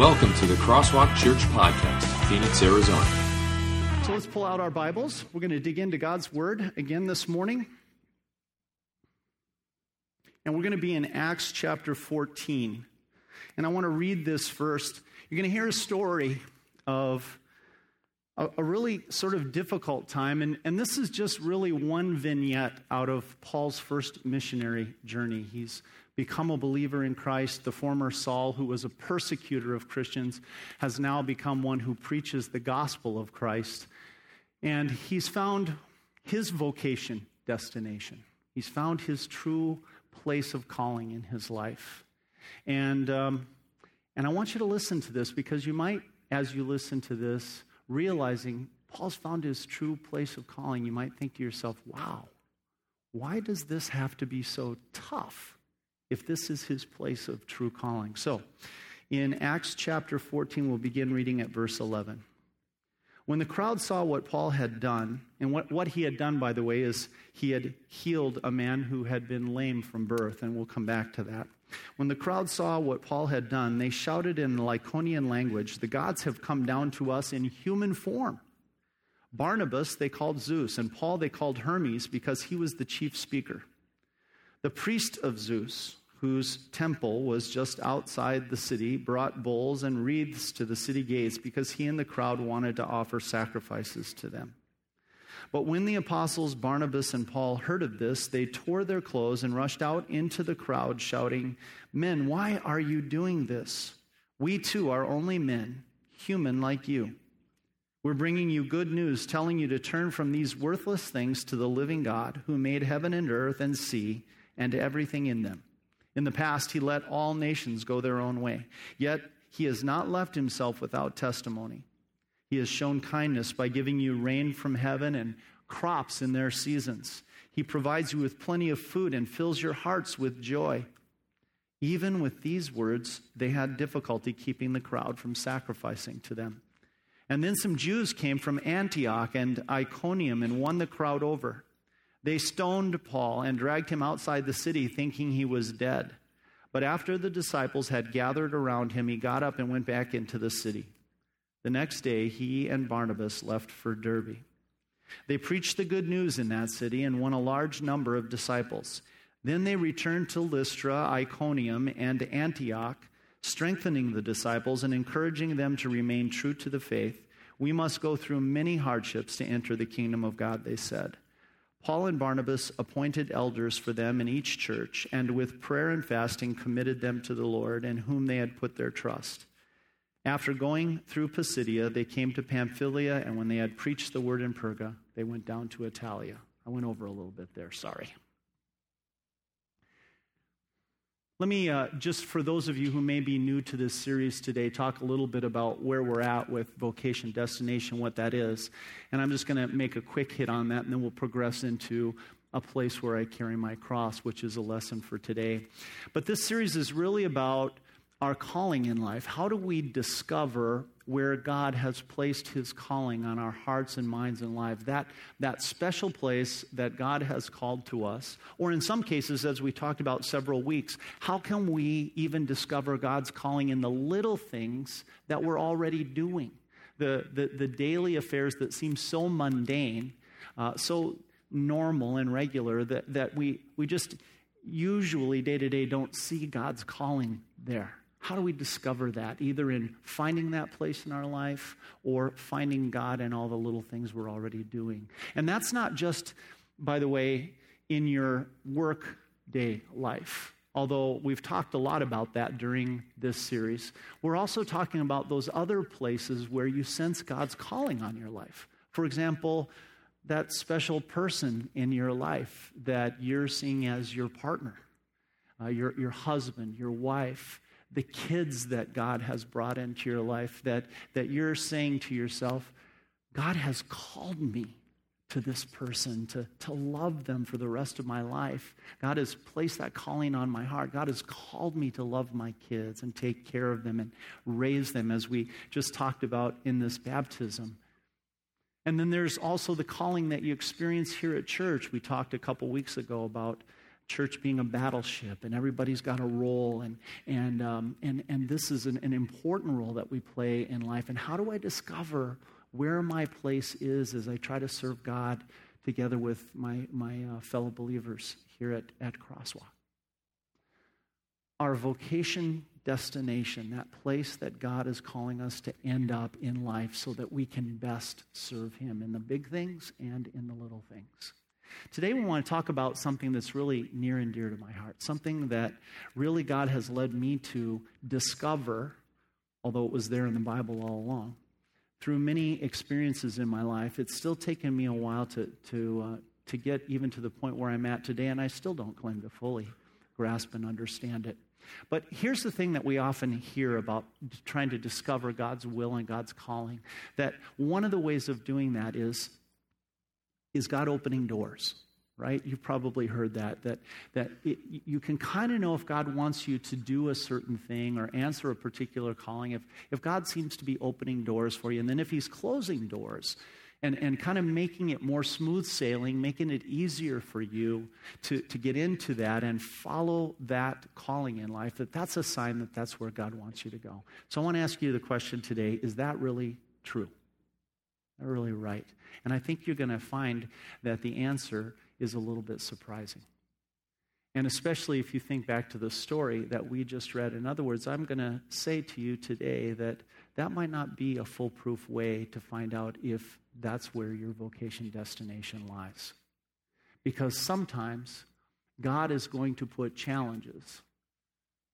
Welcome to the Crosswalk Church Podcast, Phoenix, Arizona. So let's pull out our Bibles. We're going to dig into God's Word again this morning. And we're going to be in Acts chapter 14. And I want to read this first. You're going to hear a story of a, a really sort of difficult time. And, and this is just really one vignette out of Paul's first missionary journey. He's become a believer in Christ. The former Saul, who was a persecutor of Christians, has now become one who preaches the gospel of Christ. And he's found his vocation destination. He's found his true place of calling in his life. And, um, and I want you to listen to this because you might, as you listen to this, realizing Paul's found his true place of calling, you might think to yourself, wow, why does this have to be so tough? If this is his place of true calling. So, in Acts chapter 14, we'll begin reading at verse 11. When the crowd saw what Paul had done, and what, what he had done, by the way, is he had healed a man who had been lame from birth, and we'll come back to that. When the crowd saw what Paul had done, they shouted in the Lycaonian language, The gods have come down to us in human form. Barnabas they called Zeus, and Paul they called Hermes because he was the chief speaker. The priest of Zeus, whose temple was just outside the city, brought bulls and wreaths to the city gates because he and the crowd wanted to offer sacrifices to them. But when the apostles Barnabas and Paul heard of this, they tore their clothes and rushed out into the crowd, shouting, Men, why are you doing this? We too are only men, human like you. We're bringing you good news, telling you to turn from these worthless things to the living God who made heaven and earth and sea and everything in them. In the past, he let all nations go their own way. Yet, he has not left himself without testimony. He has shown kindness by giving you rain from heaven and crops in their seasons. He provides you with plenty of food and fills your hearts with joy. Even with these words, they had difficulty keeping the crowd from sacrificing to them. And then some Jews came from Antioch and Iconium and won the crowd over. They stoned Paul and dragged him outside the city, thinking he was dead. But after the disciples had gathered around him, he got up and went back into the city. The next day, he and Barnabas left for Derbe. They preached the good news in that city and won a large number of disciples. Then they returned to Lystra, Iconium, and Antioch, strengthening the disciples and encouraging them to remain true to the faith. We must go through many hardships to enter the kingdom of God, they said. Paul and Barnabas appointed elders for them in each church, and with prayer and fasting committed them to the Lord, in whom they had put their trust. After going through Pisidia, they came to Pamphylia, and when they had preached the word in Perga, they went down to Attalia. I went over a little bit there, sorry. Let me, uh, just for those of you who may be new to this series today, talk a little bit about where we're at with vocation destination, what that is. And I'm just going to make a quick hit on that, and then we'll progress into a place where I carry my cross, which is a lesson for today. But this series is really about our calling in life. How do we discover where God has placed his calling on our hearts and minds and lives? That, that special place that God has called to us. Or in some cases, as we talked about several weeks, how can we even discover God's calling in the little things that we're already doing? The, the, the daily affairs that seem so mundane, uh, so normal and regular that, that we, we just usually day to day don't see God's calling there. How do we discover that? Either in finding that place in our life or finding God in all the little things we're already doing. And that's not just, by the way, in your work day life. Although we've talked a lot about that during this series, we're also talking about those other places where you sense God's calling on your life. For example, that special person in your life that you're seeing as your partner, uh, your, your husband, your wife, the kids that God has brought into your life that, that you're saying to yourself, God has called me to this person, to, to love them for the rest of my life. God has placed that calling on my heart. God has called me to love my kids and take care of them and raise them, as we just talked about in this baptism. And then there's also the calling that you experience here at church. We talked a couple weeks ago about church being a battleship and everybody's got a role and, and, um, and, and this is an, an important role that we play in life. And how do i discover where my place is as i try to serve god together with my, my uh, fellow believers here at, at crosswalk? Our vocation destination that place that god is calling us to end up in life so that we can best serve him in the big things and in the little things Today, we want to talk about something that's really near and dear to my heart, something that really God has led me to discover, although it was there in the Bible all along. Through many experiences in my life, it's still taken me a while to, to, uh, to get even to the point where I'm at today, and I still don't claim to fully grasp and understand it. But here's the thing that we often hear about trying to discover God's will and God's calling that one of the ways of doing that is is God opening doors, right? You've probably heard that, that, that it, you can kind of know if God wants you to do a certain thing or answer a particular calling, if, if God seems to be opening doors for you. And then if He's closing doors, and, and kind of making it more smooth sailing, making it easier for you to, to get into that and follow that calling in life, that that's a sign that that's where God wants you to go. So I want to ask you the question today is that really true? Really right? And I think you're going to find that the answer is a little bit surprising. And especially if you think back to the story that we just read. In other words, I'm going to say to you today that that might not be a foolproof way to find out if that's where your vocation destination lies. Because sometimes God is going to put challenges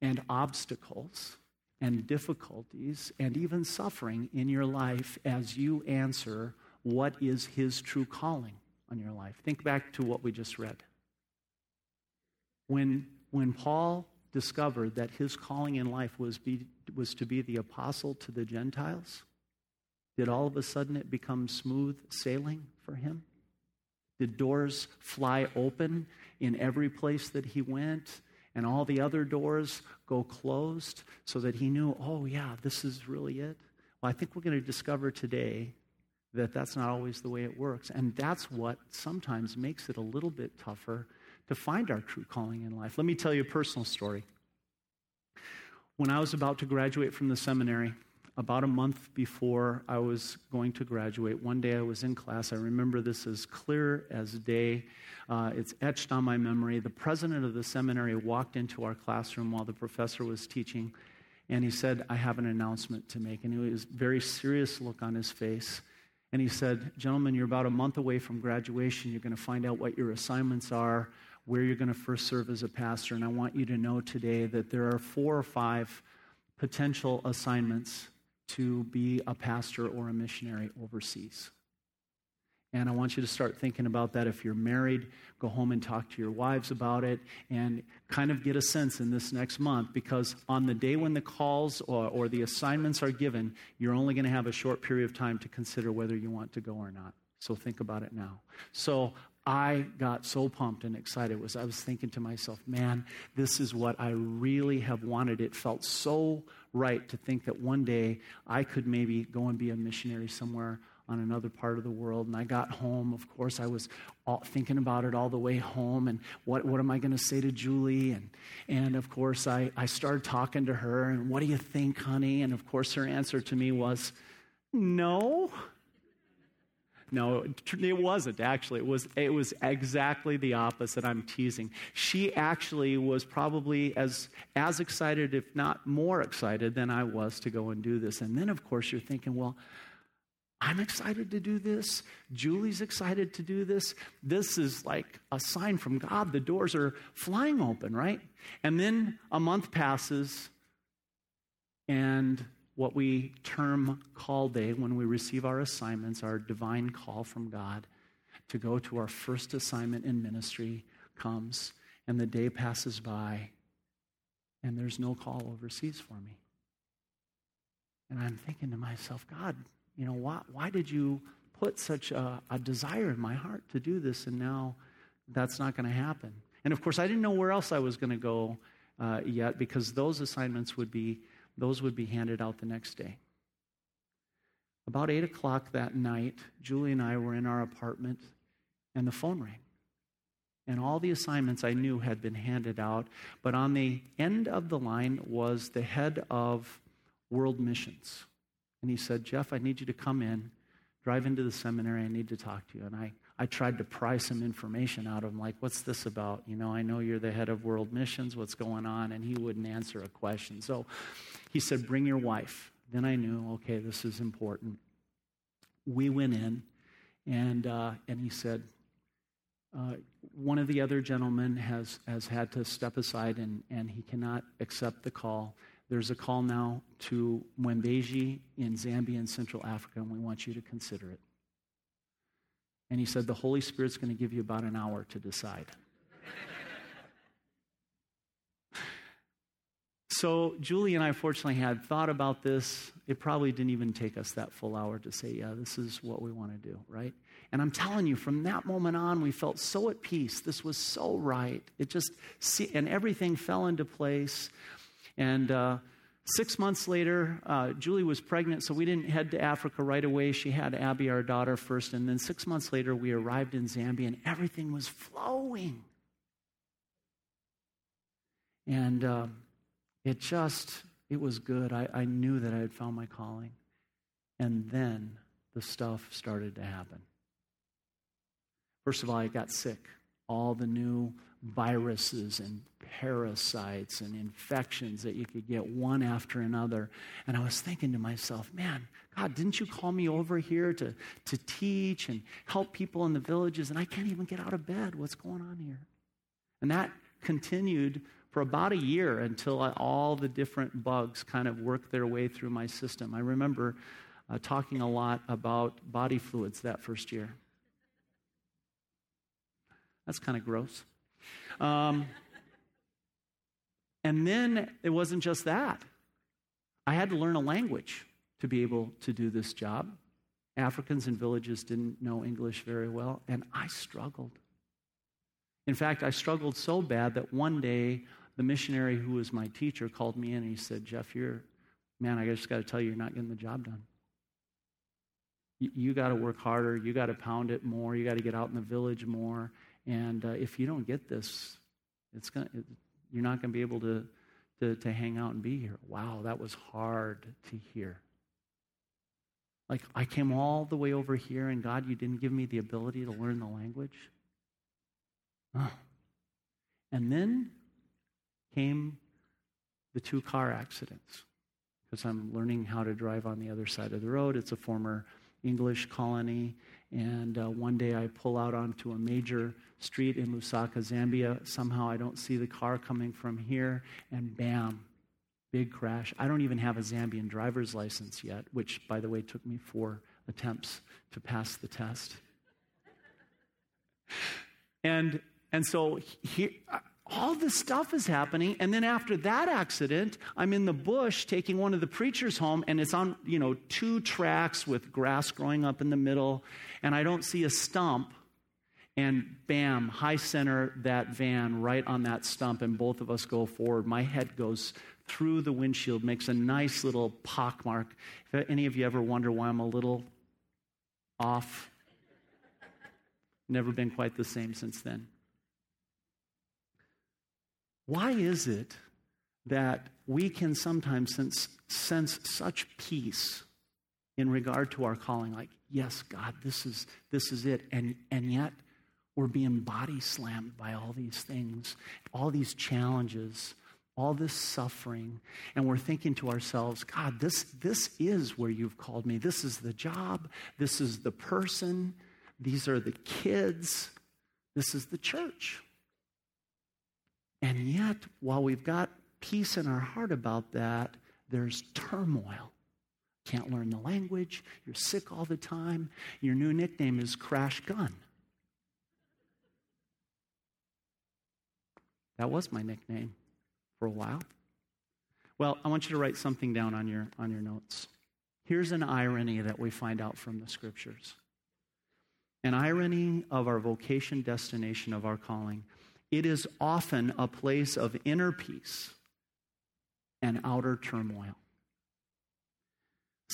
and obstacles and difficulties and even suffering in your life as you answer what is His true calling on your life. Think back to what we just read. When, when Paul discovered that his calling in life was, be, was to be the apostle to the Gentiles, did all of a sudden it become smooth sailing for him? Did doors fly open in every place that he went? And all the other doors go closed so that he knew, oh, yeah, this is really it? Well, I think we're going to discover today that that's not always the way it works. And that's what sometimes makes it a little bit tougher to find our true calling in life. Let me tell you a personal story. When I was about to graduate from the seminary, about a month before I was going to graduate, one day I was in class. I remember this as clear as day. Uh, it's etched on my memory. The president of the seminary walked into our classroom while the professor was teaching, and he said, I have an announcement to make. And he was a very serious look on his face. And he said, Gentlemen, you're about a month away from graduation. You're going to find out what your assignments are, where you're going to first serve as a pastor. And I want you to know today that there are four or five potential assignments to be a pastor or a missionary overseas. And I want you to start thinking about that. If you're married, go home and talk to your wives about it and kind of get a sense in this next month because on the day when the calls or, or the assignments are given, you're only going to have a short period of time to consider whether you want to go or not. So think about it now. So I got so pumped and excited was I was thinking to myself, man, this is what I really have wanted. It felt so right to think that one day I could maybe go and be a missionary somewhere on another part of the world. And I got home. Of course, I was all, thinking about it all the way home. And what, what am I going to say to Julie? And, and of course, I, I started talking to her. And what do you think, honey? And of course, her answer to me was, no. No, it wasn't actually. It was, it was exactly the opposite. I'm teasing. She actually was probably as, as excited, if not more excited, than I was to go and do this. And then, of course, you're thinking, well, I'm excited to do this. Julie's excited to do this. This is like a sign from God. The doors are flying open, right? And then a month passes, and what we term call day when we receive our assignments, our divine call from God to go to our first assignment in ministry comes, and the day passes by, and there's no call overseas for me. And I'm thinking to myself, God, you know, why, why did you put such a, a desire in my heart to do this, and now that's not going to happen? And of course, I didn't know where else I was going to go uh, yet because those assignments would be those would be handed out the next day. About 8 o'clock that night, Julie and I were in our apartment, and the phone rang. And all the assignments I knew had been handed out. But on the end of the line was the head of world missions. And he said, Jeff, I need you to come in, drive into the seminary. I need to talk to you. And I, I tried to pry some information out of him, like, what's this about? You know, I know you're the head of world missions. What's going on? And he wouldn't answer a question. So he said, bring your wife. Then I knew, okay, this is important. We went in, and, uh, and he said, uh, one of the other gentlemen has, has had to step aside and, and he cannot accept the call. There's a call now to Mwembezhi in Zambia and Central Africa, and we want you to consider it. And he said, The Holy Spirit's going to give you about an hour to decide. so Julie and I, fortunately, had thought about this. It probably didn't even take us that full hour to say, Yeah, this is what we want to do, right? And I'm telling you, from that moment on, we felt so at peace. This was so right. It just, and everything fell into place. And uh, six months later, uh, Julie was pregnant, so we didn't head to Africa right away. She had Abby, our daughter, first. And then six months later, we arrived in Zambia, and everything was flowing. And uh, it just, it was good. I, I knew that I had found my calling. And then the stuff started to happen. First of all, I got sick. All the new viruses and parasites and infections that you could get one after another. And I was thinking to myself, man, God, didn't you call me over here to, to teach and help people in the villages? And I can't even get out of bed. What's going on here? And that continued for about a year until I, all the different bugs kind of worked their way through my system. I remember uh, talking a lot about body fluids that first year. That's kind of gross. Um, and then it wasn't just that. I had to learn a language to be able to do this job. Africans in villages didn't know English very well, and I struggled. In fact, I struggled so bad that one day the missionary who was my teacher called me in and he said, Jeff, you're, man, I just got to tell you, you're not getting the job done. You, you got to work harder. You got to pound it more. You got to get out in the village more. And uh, if you don't get this, it's gonna, you're not going to be able to, to, to hang out and be here. Wow, that was hard to hear. Like, I came all the way over here, and God, you didn't give me the ability to learn the language. And then came the two car accidents because I'm learning how to drive on the other side of the road. It's a former English colony. And uh, one day I pull out onto a major street in Lusaka, Zambia. Somehow I don't see the car coming from here, and bam, big crash. I don't even have a Zambian driver's license yet, which, by the way, took me four attempts to pass the test. And, and so here, all this stuff is happening and then after that accident i'm in the bush taking one of the preachers home and it's on you know two tracks with grass growing up in the middle and i don't see a stump and bam high center that van right on that stump and both of us go forward. My head goes through the windshield makes a nice little pock mark. If any of you ever wonder why i'm a little off never been quite the same since then why is it that we can sometimes sense, sense such peace in regard to our calling? Like, yes, God, this is, this is it. And, and yet, we're being body slammed by all these things, all these challenges, all this suffering. And we're thinking to ourselves, God, this, this is where you've called me. This is the job. This is the person. These are the kids. This is the church. And yet, while we've got peace in our heart about that, there's turmoil. Can't learn the language. You're sick all the time. Your new nickname is Crash Gun. That was my nickname for a while. Well, I want you to write something down on your, on your notes. Here's an irony that we find out from the scriptures an irony of our vocation, destination, of our calling it is often a place of inner peace and outer turmoil.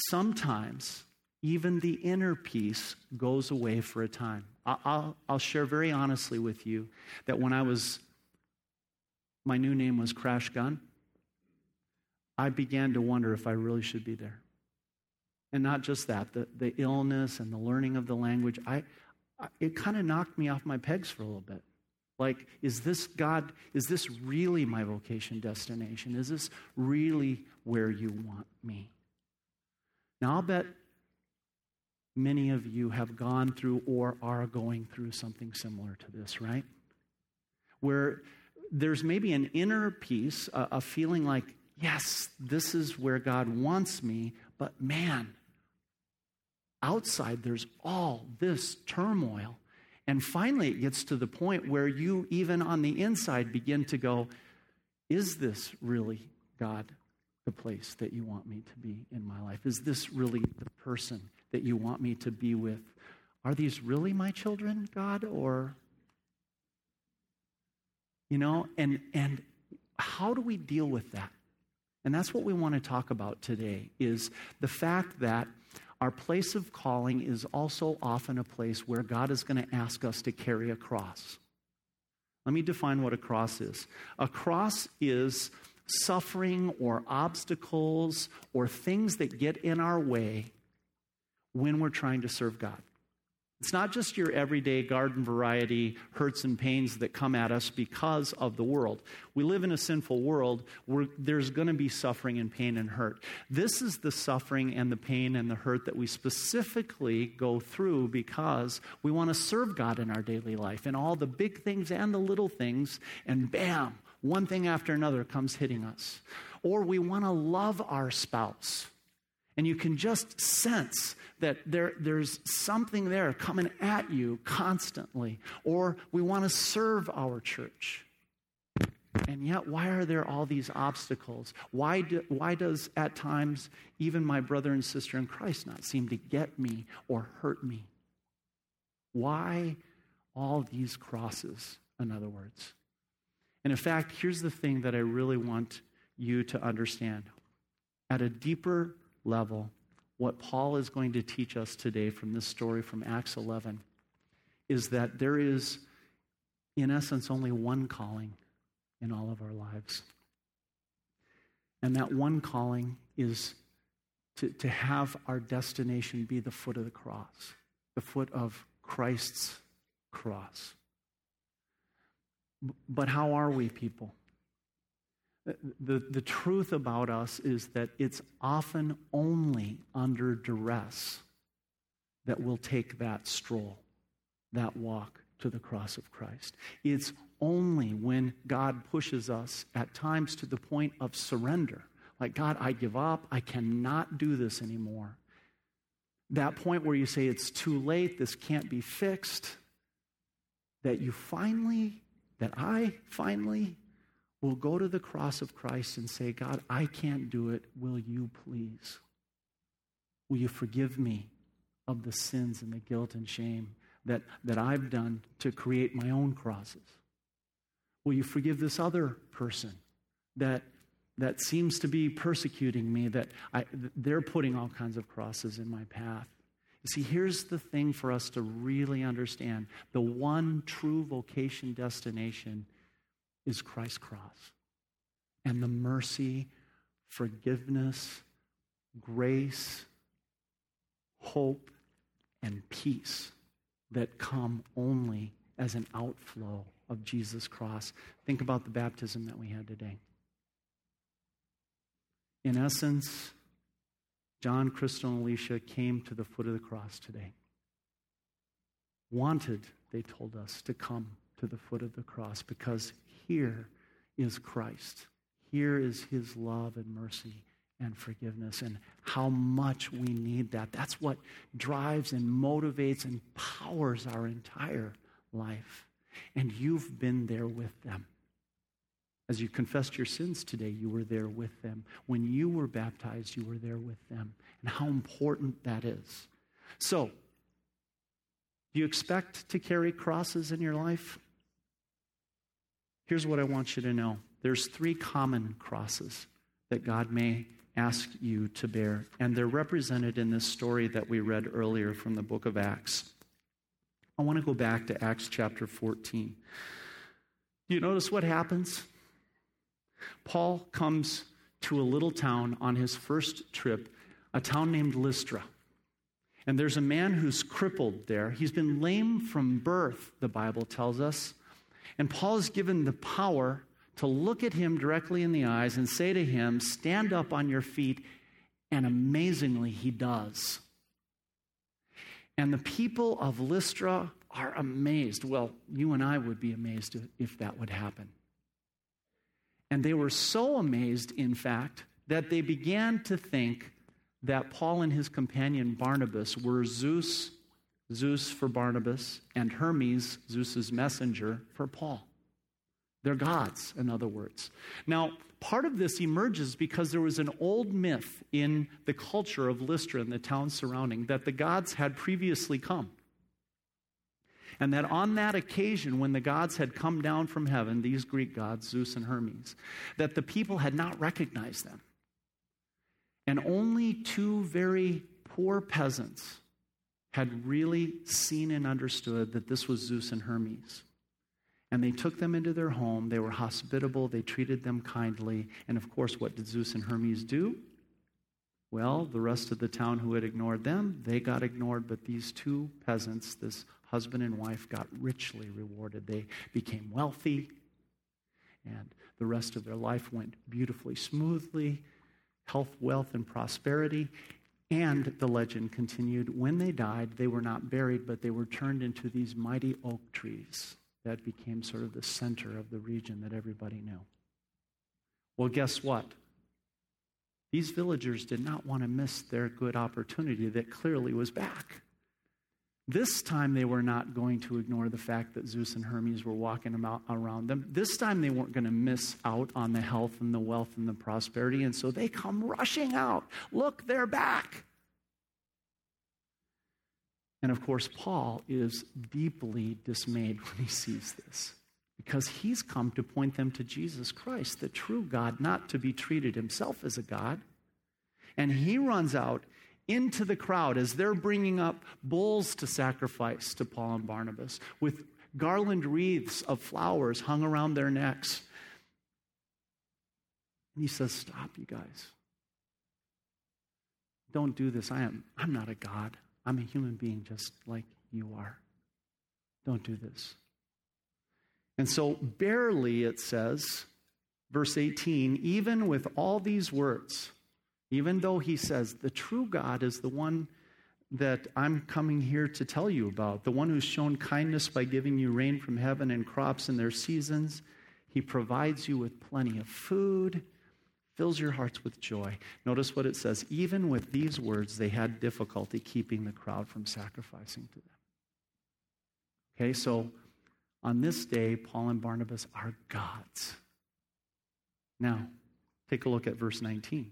Sometimes even the inner peace goes away for a time. I'll, I'll share very honestly with you that when I was, my new name was Crash Gun, I began to wonder if I really should be there. And not just that, the, the illness and the learning of the language, I, it kind of knocked me off my pegs for a little bit. Like, is this God, is this really my vocation destination? Is this really where you want me? Now, I'll bet many of you have gone through or are going through something similar to this, right? Where there's maybe an inner peace, a, a feeling like, yes, this is where God wants me, but man, outside there's all this turmoil. And finally, it gets to the point where you, even on the inside, begin to go, Is this really, God, the place that you want me to be in my life? Is this really the person that you want me to be with. Are these really my children, God? Or, you know, and, and how do we deal with that? And that's what we want to talk about today is the fact that our place of calling is also often a place where God is going to ask us to carry a cross. Let me define what a cross is. A cross is suffering or obstacles or things that get in our way when we're trying to serve God. It's not just your everyday garden variety hurts and pains that come at us because of the world. We live in a sinful world where there's going to be suffering and pain and hurt. This is the suffering and the pain and the hurt that we specifically go through because we want to serve God in our daily life and all the big things and the little things, and bam, one thing after another comes hitting us. Or we want to love our spouse and you can just sense that there, there's something there coming at you constantly. Or we want to serve our church. And yet, why are there all these obstacles? Why, do, why does at times even my brother and sister in Christ not seem to get me or hurt me? Why all these crosses, in other words? And in fact, here's the thing that I really want you to understand. At a deeper level, what Paul is going to teach us today from this story from Acts 11 is that there is, in essence, only one calling in all of our lives. And that one calling is to, to have our destination be the foot of the cross, the foot of Christ's cross. But how are we people? The, the truth about us is that it's often only under duress that we'll take that stroll, that walk to the cross of Christ. It's only when God pushes us at times to the point of surrender, like, God, I give up, I cannot do this anymore. That point where you say, it's too late, this can't be fixed, that you finally, that I finally will go to the cross of Christ and say, God, I can't do it. Will you please? Will you forgive me of the sins and the guilt and shame that, that I've done to create my own crosses? Will you forgive this other person that, that seems to be persecuting me, that I, they're putting all kinds of crosses in my path? You see, here's the thing for us to really understand the one true vocation destination is Christ's cross. And the mercy, forgiveness, grace, hope, and peace that come only as an outflow of Jesus' cross. Think about the baptism that we had today. In essence, John, Crystal, and Alicia came to the foot of the cross today. Wanted, they told us, to come to the foot of the cross because here is Christ. Here is his love and mercy and forgiveness, and how much we need that. That's what drives and motivates and powers our entire life. And you've been there with them. As you confessed your sins today, you were there with them. When you were baptized, you were there with them. And how important that is. So, do you expect to carry crosses in your life? Here's what I want you to know there's three common crosses that God may ask you to bear. And they're represented in this story that we read earlier from the book of Acts. I want to go back to Acts chapter 14. Do you notice what happens? Paul comes to a little town on his first trip, a town named Lystra. And there's a man who's crippled there. He's been lame from birth, the Bible tells us. And Paul is given the power to look at him directly in the eyes and say to him, Stand up on your feet. And amazingly, he does. And the people of Lystra are amazed. Well, you and I would be amazed if that would happen. And they were so amazed, in fact, that they began to think that Paul and his companion Barnabas were Zeus, Zeus for Barnabas, and Hermes, Zeus's messenger, for Paul. They're gods, in other words. Now, part of this emerges because there was an old myth in the culture of Lystra and the town surrounding that the gods had previously come. And that on that occasion, when the gods had come down from heaven, these Greek gods, Zeus and Hermes, that the people had not recognized them. And only two very poor peasants had really seen and understood that this was Zeus and Hermes. And they took them into their home. They were hospitable. They treated them kindly. And of course, what did Zeus and Hermes do? Well, the rest of the town who had ignored them, they got ignored. But these two peasants, this husband and wife, got richly rewarded. They became wealthy. And the rest of their life went beautifully smoothly health, wealth, and prosperity. And the legend continued when they died, they were not buried, but they were turned into these mighty oak trees that became sort of the center of the region that everybody knew. Well, guess what? These villagers did not want to miss their good opportunity that clearly was back. This time they were not going to ignore the fact that Zeus and Hermes were walking around them. This time they weren't going to miss out on the health and the wealth and the prosperity. And so they come rushing out. Look, they're back. And of course, Paul is deeply dismayed when he sees this because he's come to point them to Jesus Christ, the true God, not to be treated himself as a God. And he runs out into the crowd as they're bringing up bulls to sacrifice to Paul and Barnabas with garland wreaths of flowers hung around their necks. And he says, Stop, you guys. Don't do this. I am I'm not a God. I'm a human being just like you are. Don't do this. And so, barely, it says, verse 18, even with all these words, even though he says, the true God is the one that I'm coming here to tell you about, the one who's shown kindness by giving you rain from heaven and crops in their seasons. He provides you with plenty of food fills your hearts with joy. Notice what it says. Even with these words, they had difficulty keeping the crowd from sacrificing to them. Okay, so on this day, Paul and Barnabas are gods. Now, take a look at verse 19.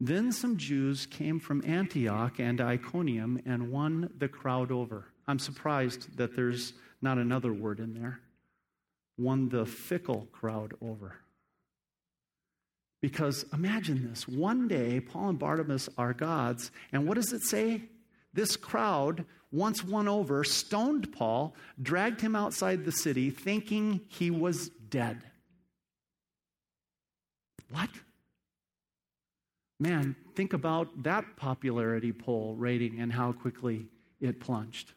Then some Jews came from Antioch and Iconium and won the crowd over. I'm surprised that there's not another word in there. Won the fickle crowd over. Because imagine this one day, Paul and Barnabas are gods, and what does it say? This crowd, once won over, stoned Paul, dragged him outside the city, thinking he was dead. What? Man, think about that popularity poll rating and how quickly it plunged,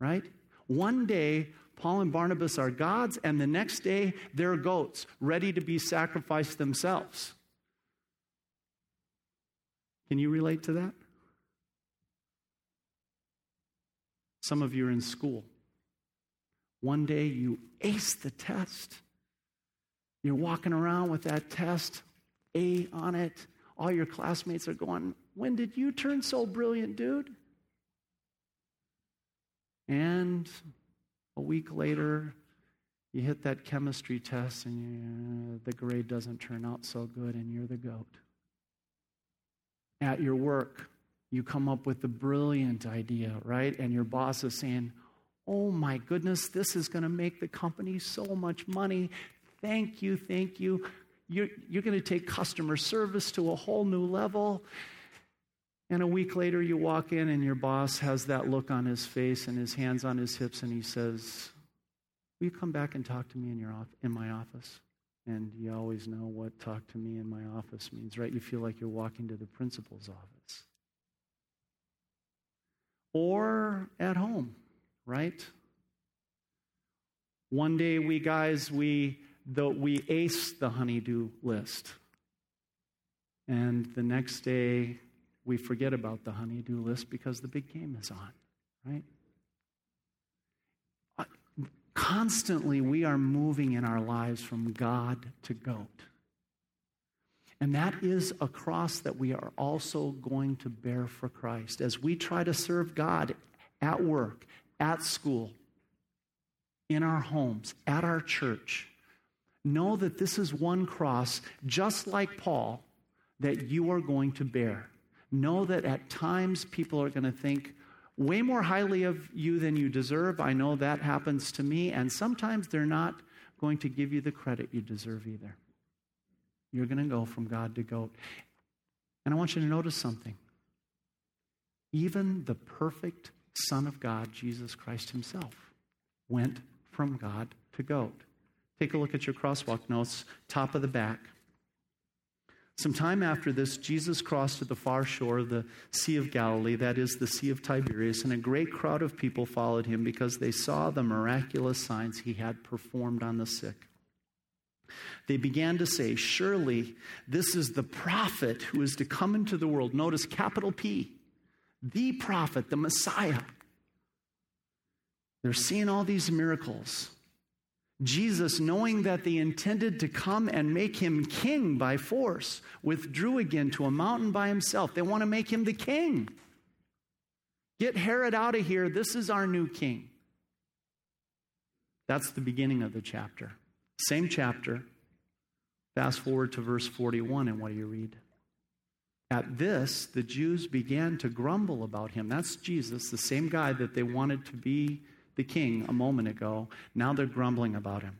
right? One day, Paul and Barnabas are gods, and the next day they're goats, ready to be sacrificed themselves. Can you relate to that? Some of you are in school. One day you ace the test. You're walking around with that test, A on it. All your classmates are going, When did you turn so brilliant, dude? And a week later, you hit that chemistry test and you, the grade doesn't turn out so good and you're the goat. At your work, you come up with a brilliant idea, right? And your boss is saying, Oh my goodness, this is going to make the company so much money. Thank you, thank you. You're, you're going to take customer service to a whole new level. And a week later, you walk in, and your boss has that look on his face and his hands on his hips, and he says, Will you come back and talk to me in, your, in my office? And you always know what talk to me in my office means, right? You feel like you're walking to the principal's office. Or at home, right? One day we guys, we though we ace the honeydew list. And the next day we forget about the honeydew list because the big game is on, right? Uh, constantly we are moving in our lives from God to goat. And that is a cross that we are also going to bear for Christ as we try to serve God at work, at school, in our homes, at our church. Know that this is one cross, just like Paul, that you are going to bear. Know that at times people are going to think way more highly of you than you deserve. I know that happens to me, and sometimes they're not going to give you the credit you deserve either. You're going to go from God to goat. And I want you to notice something. Even the perfect Son of God, Jesus Christ Himself, went from God to goat. Take a look at your crosswalk notes, top of the back. Some time after this, Jesus crossed to the far shore of the Sea of Galilee, that is, the Sea of Tiberias, and a great crowd of people followed him because they saw the miraculous signs he had performed on the sick. They began to say, Surely this is the prophet who is to come into the world. Notice capital P, the prophet, the Messiah. They're seeing all these miracles. Jesus, knowing that they intended to come and make him king by force, withdrew again to a mountain by himself. They want to make him the king. Get Herod out of here. This is our new king. That's the beginning of the chapter. Same chapter. Fast forward to verse 41, and what do you read? At this, the Jews began to grumble about him. That's Jesus, the same guy that they wanted to be the king a moment ago. Now they're grumbling about him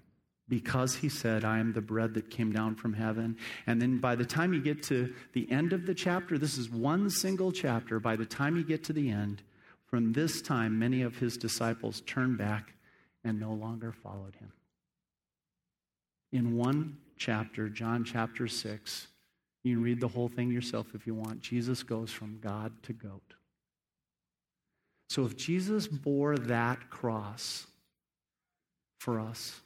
because he said, I am the bread that came down from heaven. And then by the time you get to the end of the chapter, this is one single chapter. By the time you get to the end, from this time, many of his disciples turned back and no longer followed him in one chapter, John chapter 6. You can read the whole thing yourself if you want. Jesus goes from God to goat. So if Jesus bore that cross for us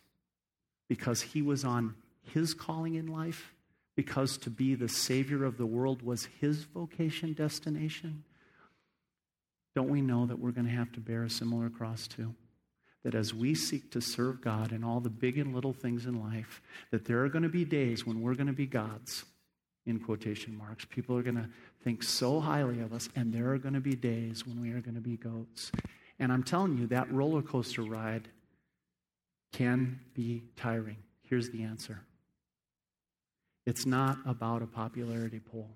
because he was on his calling in life, because to be the Savior of the world was his vocation destination, don't we know that we're going to have to bear a similar cross too? that as we seek to serve God in all the big and little things in life, that there are going to be days when we're going to be gods, in quotation marks. People are going to think so highly of us, and there are going to be days when we are going to be goats. And I'm telling you, that roller coaster ride can be tiring. Here's the answer it's not about a popularity poll.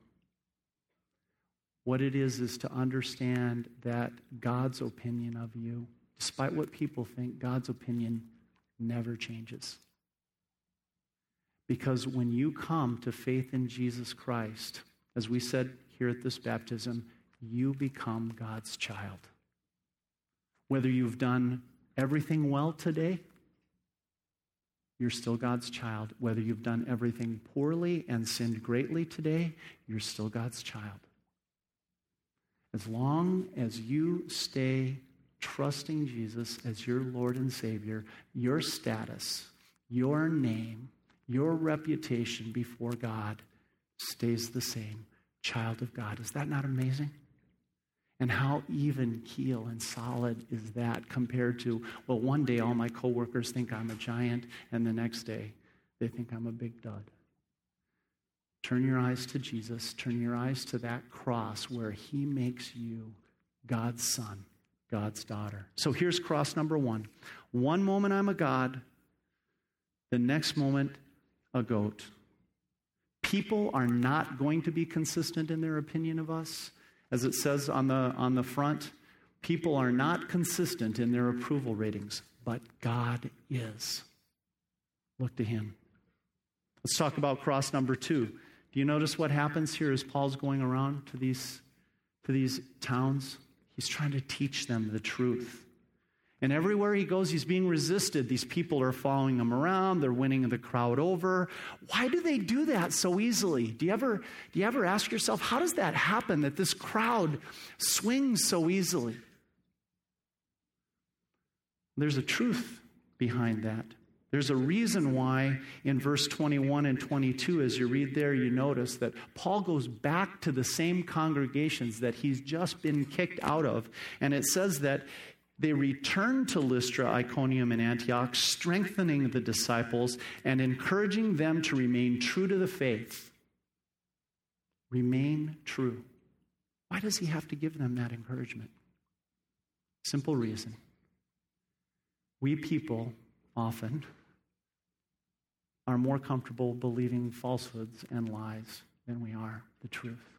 What it is, is to understand that God's opinion of you Despite what people think, God's opinion never changes. Because when you come to faith in Jesus Christ, as we said here at this baptism, you become God's child. Whether you've done everything well today, you're still God's child. Whether you've done everything poorly and sinned greatly today, you're still God's child. As long as you stay trusting Jesus as your Lord and Savior, your status, your name, your reputation before God stays the same. Child of God. Is that not amazing? And how even keel and solid is that compared to, well, one day all my coworkers think I'm a giant, and the next day they think I'm a big dud. Turn your eyes to Jesus. Turn your eyes to that cross where he makes you God's son. God's daughter. So here's cross number one. One moment I'm a God, the next moment, a goat. People are not going to be consistent in their opinion of us. As it says on the, on the front, people are not consistent in their approval ratings, but God is. Look to Him. Let's talk about cross number two. Do you notice what happens here as Paul's going around to these, to these towns? He's trying to teach them the truth. And everywhere he goes, he's being resisted. These people are following him around. They're winning the crowd over. Why do they do that so easily? Do you ever, do you ever ask yourself, how does that happen that this crowd swings so easily? There's a truth behind that. There's a reason why in verse 21 and 22, as you read there, you notice that Paul goes back to the same congregations that he's just been kicked out of. And it says that they returned to Lystra, Iconium, and Antioch, strengthening the disciples and encouraging them to remain true to the faith. Remain true. Why does he have to give them that encouragement? Simple reason. We people often are more comfortable believing falsehoods and lies than we are the truth.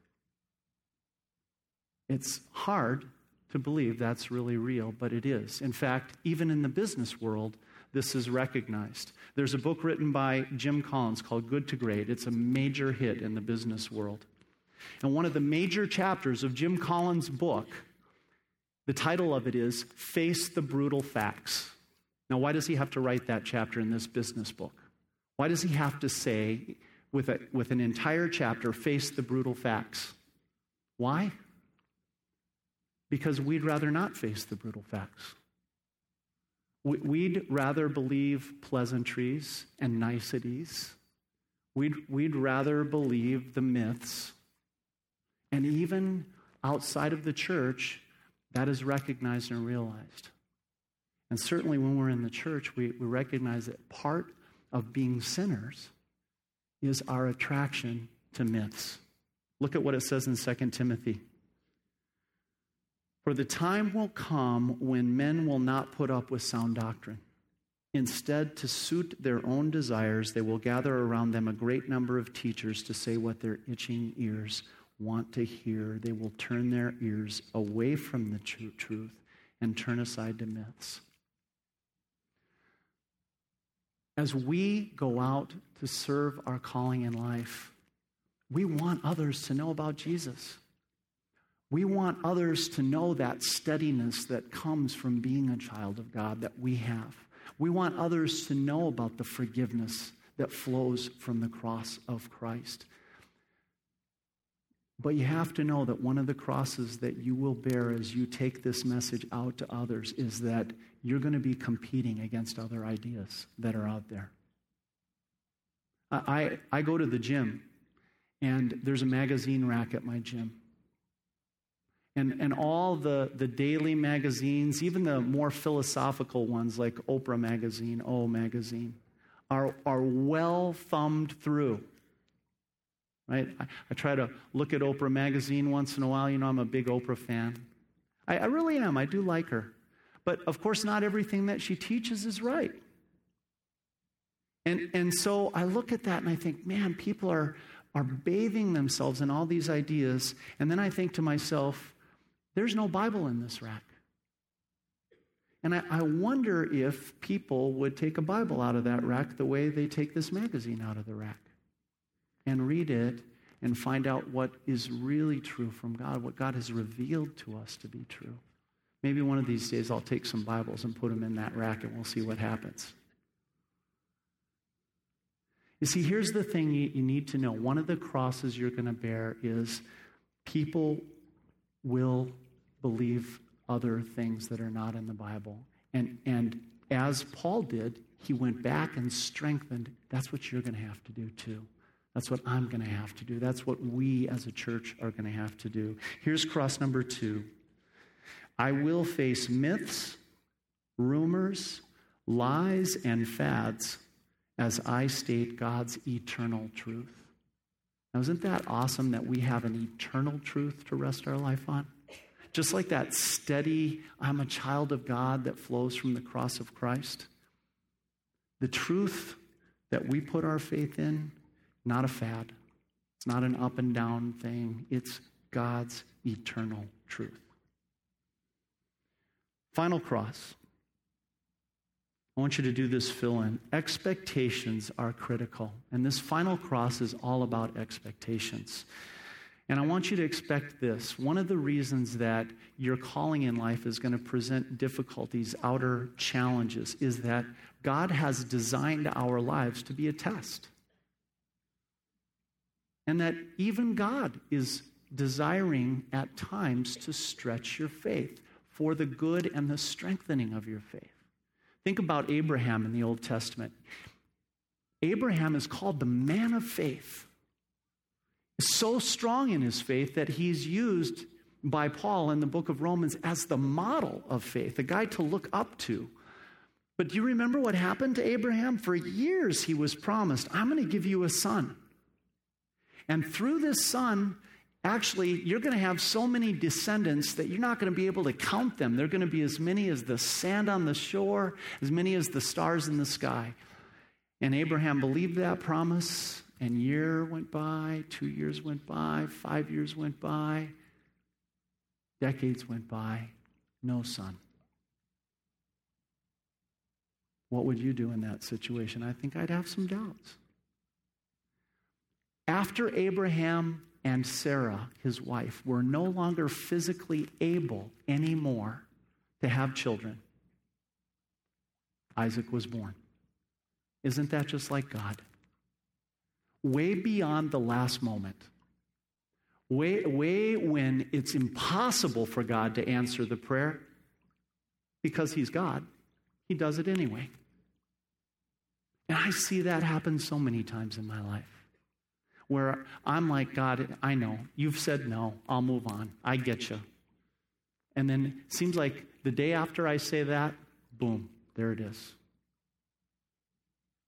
It's hard to believe that's really real, but it is. In fact, even in the business world, this is recognized. There's a book written by Jim Collins called Good to Great. It's a major hit in the business world. And one of the major chapters of Jim Collins' book, the title of it is Face the Brutal Facts. Now, why does he have to write that chapter in this business book? Why does he have to say, with, a, with an entire chapter, face the brutal facts? Why? Because we'd rather not face the brutal facts. We'd rather believe pleasantries and niceties. We'd, we'd rather believe the myths. And even outside of the church, that is recognized and realized. And certainly when we're in the church, we, we recognize that part of being sinners is our attraction to myths. Look at what it says in 2 Timothy for the time will come when men will not put up with sound doctrine. Instead, to suit their own desires, they will gather around them a great number of teachers to say what their itching ears want to hear. They will turn their ears away from the truth and turn aside to myths. As we go out to serve our calling in life, we want others to know about Jesus. We want others to know that steadiness that comes from being a child of God that we have. We want others to know about the forgiveness that flows from the cross of Christ. But you have to know that one of the crosses that you will bear as you take this message out to others is that you're going to be competing against other ideas that are out there. I, I, go to the gym, and there's a magazine rack at my gym and, and all the, the daily magazines, even the more philosophical ones like Oprah Magazine, O Magazine, are, are well thumbed through. Right? I, I, try to look at Oprah Magazine once in a while. You know, I'm a big Oprah fan. I, I really am. I do like her. But of course, not everything that she teaches is right. And, and so I look at that and I think, man, people are, are bathing themselves in all these ideas. And then I think to myself, there's no Bible in this rack. And I, I, wonder if people would take a Bible out of that rack the way they take this magazine out of the rack and read it and find out what is really true from God, what God has revealed to us to be true. Maybe one of these days I'll take some Bibles and put them in that rack and we'll see what happens. You see, here's the thing you, you need to know one of the crosses you're going to bear is people will believe other things that are not in the Bible. And, and as Paul did, he went back and strengthened. That's what you're going to have to do too. That's what I'm going to have to do. That's what we as a church are going to have to do. Here's cross number two I will face myths, rumors, lies, and fads as I state God's eternal truth. Now, isn't that awesome that we have an eternal truth to rest our life on? Just like that steady, I'm a child of God that flows from the cross of Christ. The truth that we put our faith in, not a fad. It's not an up and down thing. It's God's eternal truth. Final cross. I want you to do this fill in. Expectations are critical. And this final cross is all about expectations. And I want you to expect this. One of the reasons that your calling in life is going to present difficulties, outer challenges, is that God has designed our lives to be a test. And that even God is desiring at times to stretch your faith for the good and the strengthening of your faith. Think about Abraham in the Old Testament. Abraham is called the man of faith so strong in his faith that he's used by Paul in the book of Romans as the model of faith, a guy to look up to. But do you remember what happened to Abraham? For years he was promised, I'm going to give you a son. And through this son, actually, you're going to have so many descendants that you're not going to be able to count them. They're going to be as many as the sand on the shore, as many as the stars in the sky. And Abraham believed that promise, and year went by, two years went by, five years went by, decades went by, no son. What would you do in that situation? I think I'd have some doubts. After Abraham and Sarah, his wife, were no longer physically able anymore to have children, Isaac was born. Isn't that just like God? way beyond the last moment. Way, way when it's impossible for God to answer the prayer because He's God, He does it anyway. And I see that happen so many times in my life where I'm like, God, I know, you've said no, I'll move on, I get you. And then it seems like the day after I say that, boom, there it is.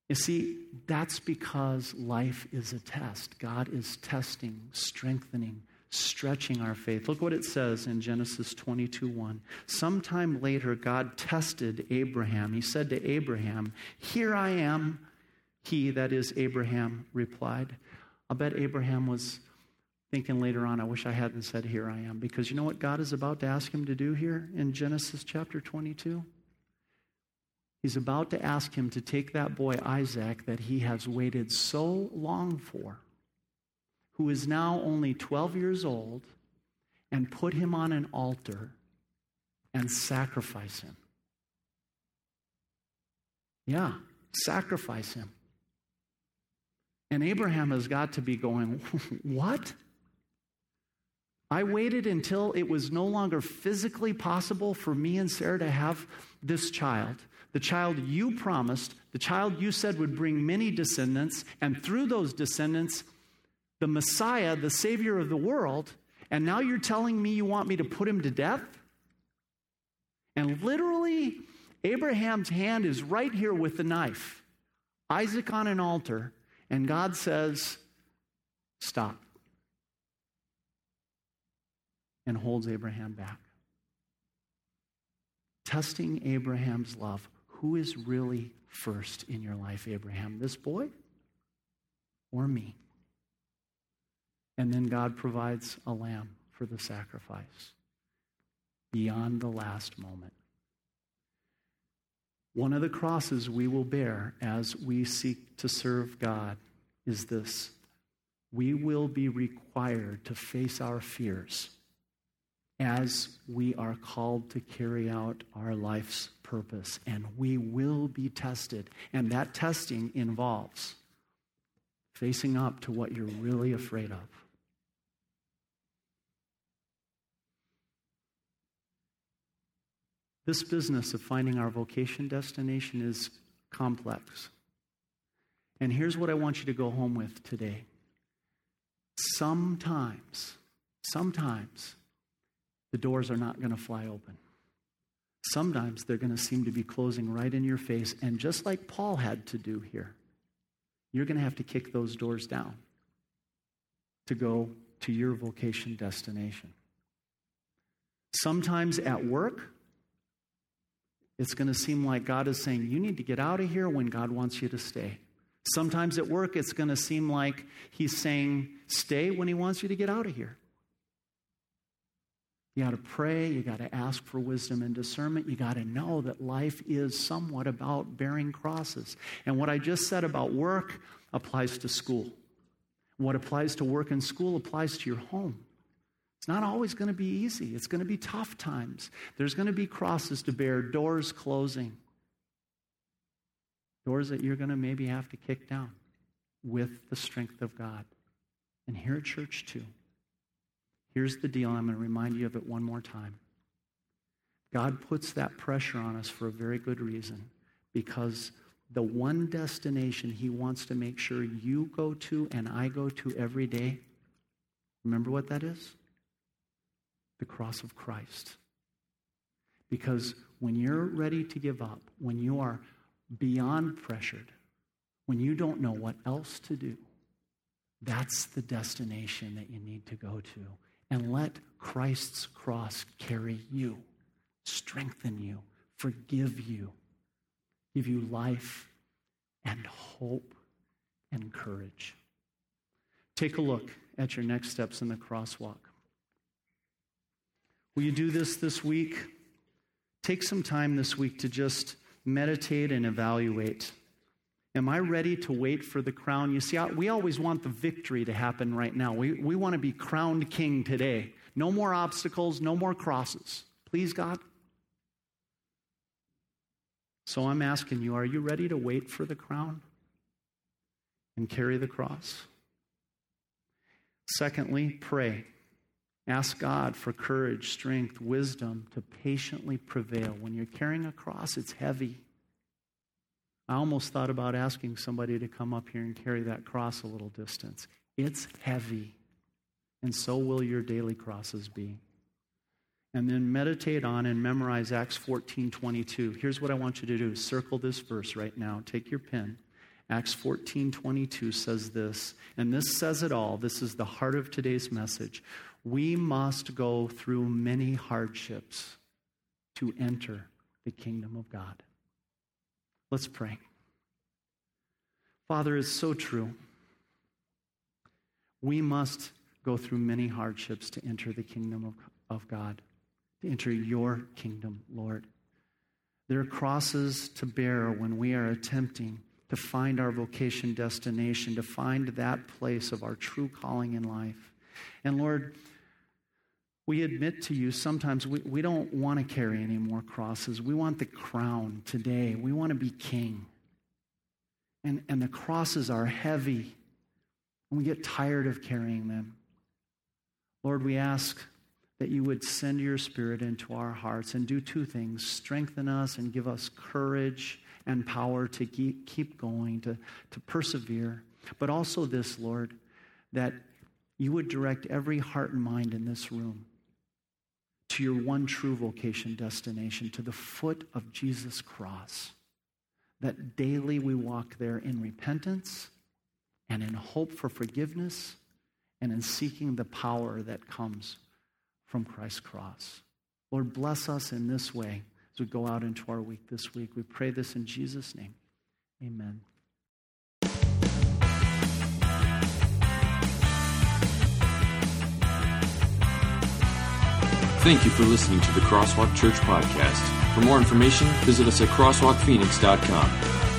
You see, that's because life is a test. God is testing, strengthening, stretching our faith. Look what it says in Genesis 22 1. Sometime later, God tested Abraham. He said to Abraham, Here I am. He, that is Abraham, replied. I bet Abraham was thinking later on, I wish I hadn't said, Here I am. Because you know what God is about to ask him to do here in Genesis chapter 22? He's about to ask him to take that boy Isaac that he has waited so long for, who is now only 12 years old, and put him on an altar and sacrifice him. Yeah, sacrifice him. And Abraham has got to be going, What? I waited until it was no longer physically possible for me and Sarah to have this child the child you promised, the child you said would bring many descendants, and through those descendants, the Messiah, the Savior of the world, and now you're telling me you want me to put him to death? And literally, Abraham's hand is right here with the knife, Isaac on an altar, and God says, Stop. And holds Abraham back. Testing Abraham's love who is really first in your life, Abraham? This boy or me? And then God provides a lamb for the sacrifice beyond the last moment. One of the crosses we will bear as we seek to serve God is this we will be required to face our fears as we are called to carry out our life's purpose, and we will be tested. And that testing involves facing up to what you're really afraid of. This business of finding our vocation destination is complex. And here's what I want you to go home with today. Sometimes, sometimes, the doors are not going to fly open. Sometimes they're going to seem to be closing right in your face. And just like Paul had to do here, you're going to have to kick those doors down to go to your vocation destination. Sometimes at work, it's going to seem like God is saying, You need to get out of here when God wants you to stay. Sometimes at work, it's going to seem like He's saying, Stay when He wants you to get out of here. You got to pray. You got to ask for wisdom and discernment. You got to know that life is somewhat about bearing crosses. And what I just said about work applies to school. What applies to work and school applies to your home. It's not always going to be easy. It's going to be tough times. There's going to be crosses to bear, doors closing, doors that you're going to maybe have to kick down with the strength of God. And here at church, too. Here's the deal. I'm going to remind you of it one more time. God puts that pressure on us for a very good reason because the one destination He wants to make sure you go to and I go to every day, remember what that is? The cross of Christ. Because when you're ready to give up, when you are beyond pressured, when you don't know what else to do, that's the destination that you need to go to and let Christ's cross carry you, strengthen you, forgive you, give you life and hope and courage. Take a look at your next steps in the crosswalk. Will you do this this week? Take some time this week to just meditate and evaluate. Am I ready to wait for the crown? You see, we always want the victory to happen right now. We, we want to be crowned king today. No more obstacles, no more crosses. Please, God. So I'm asking you, are you ready to wait for the crown and carry the cross? Secondly, pray. Ask God for courage, strength, wisdom to patiently prevail. When you're carrying a cross, it's heavy. I almost thought about asking somebody to come up here and carry that cross a little distance. It's heavy, and so will your daily crosses be. And then meditate on and memorize Acts 14 22. Here's what I want you to do circle this verse right now. Take your pen. Acts 14 22 says this, and this says it all. This is the heart of today's message. We must go through many hardships to enter the kingdom of God. Let's pray. Father, it's so true. We must go through many hardships to enter the kingdom of, of God, to enter your kingdom, Lord. There are crosses to bear when we are attempting to find our vocation destination, to find that place of our true calling in life. And Lord, we admit to you sometimes we, we don't want to carry any more crosses. We want the crown today. We want to be king. And, and the crosses are heavy, and we get tired of carrying them. Lord, we ask that you would send your spirit into our hearts and do two things strengthen us and give us courage and power to keep, going, to, to persevere. But also, this, Lord, that you would direct every heart and mind in this room to your one true vocation destination, to the foot of Jesus' cross. That daily we walk there in repentance and in hope for forgiveness and in seeking the power that comes from Christ's cross. Lord, bless us in this way we go out into our week this week. We pray this in Jesus' name. Amen. Thank you for listening to the Crosswalk Church podcast. For more information, visit us at crosswalkphoenix.com.